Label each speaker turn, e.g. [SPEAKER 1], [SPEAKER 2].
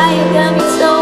[SPEAKER 1] Why you got me so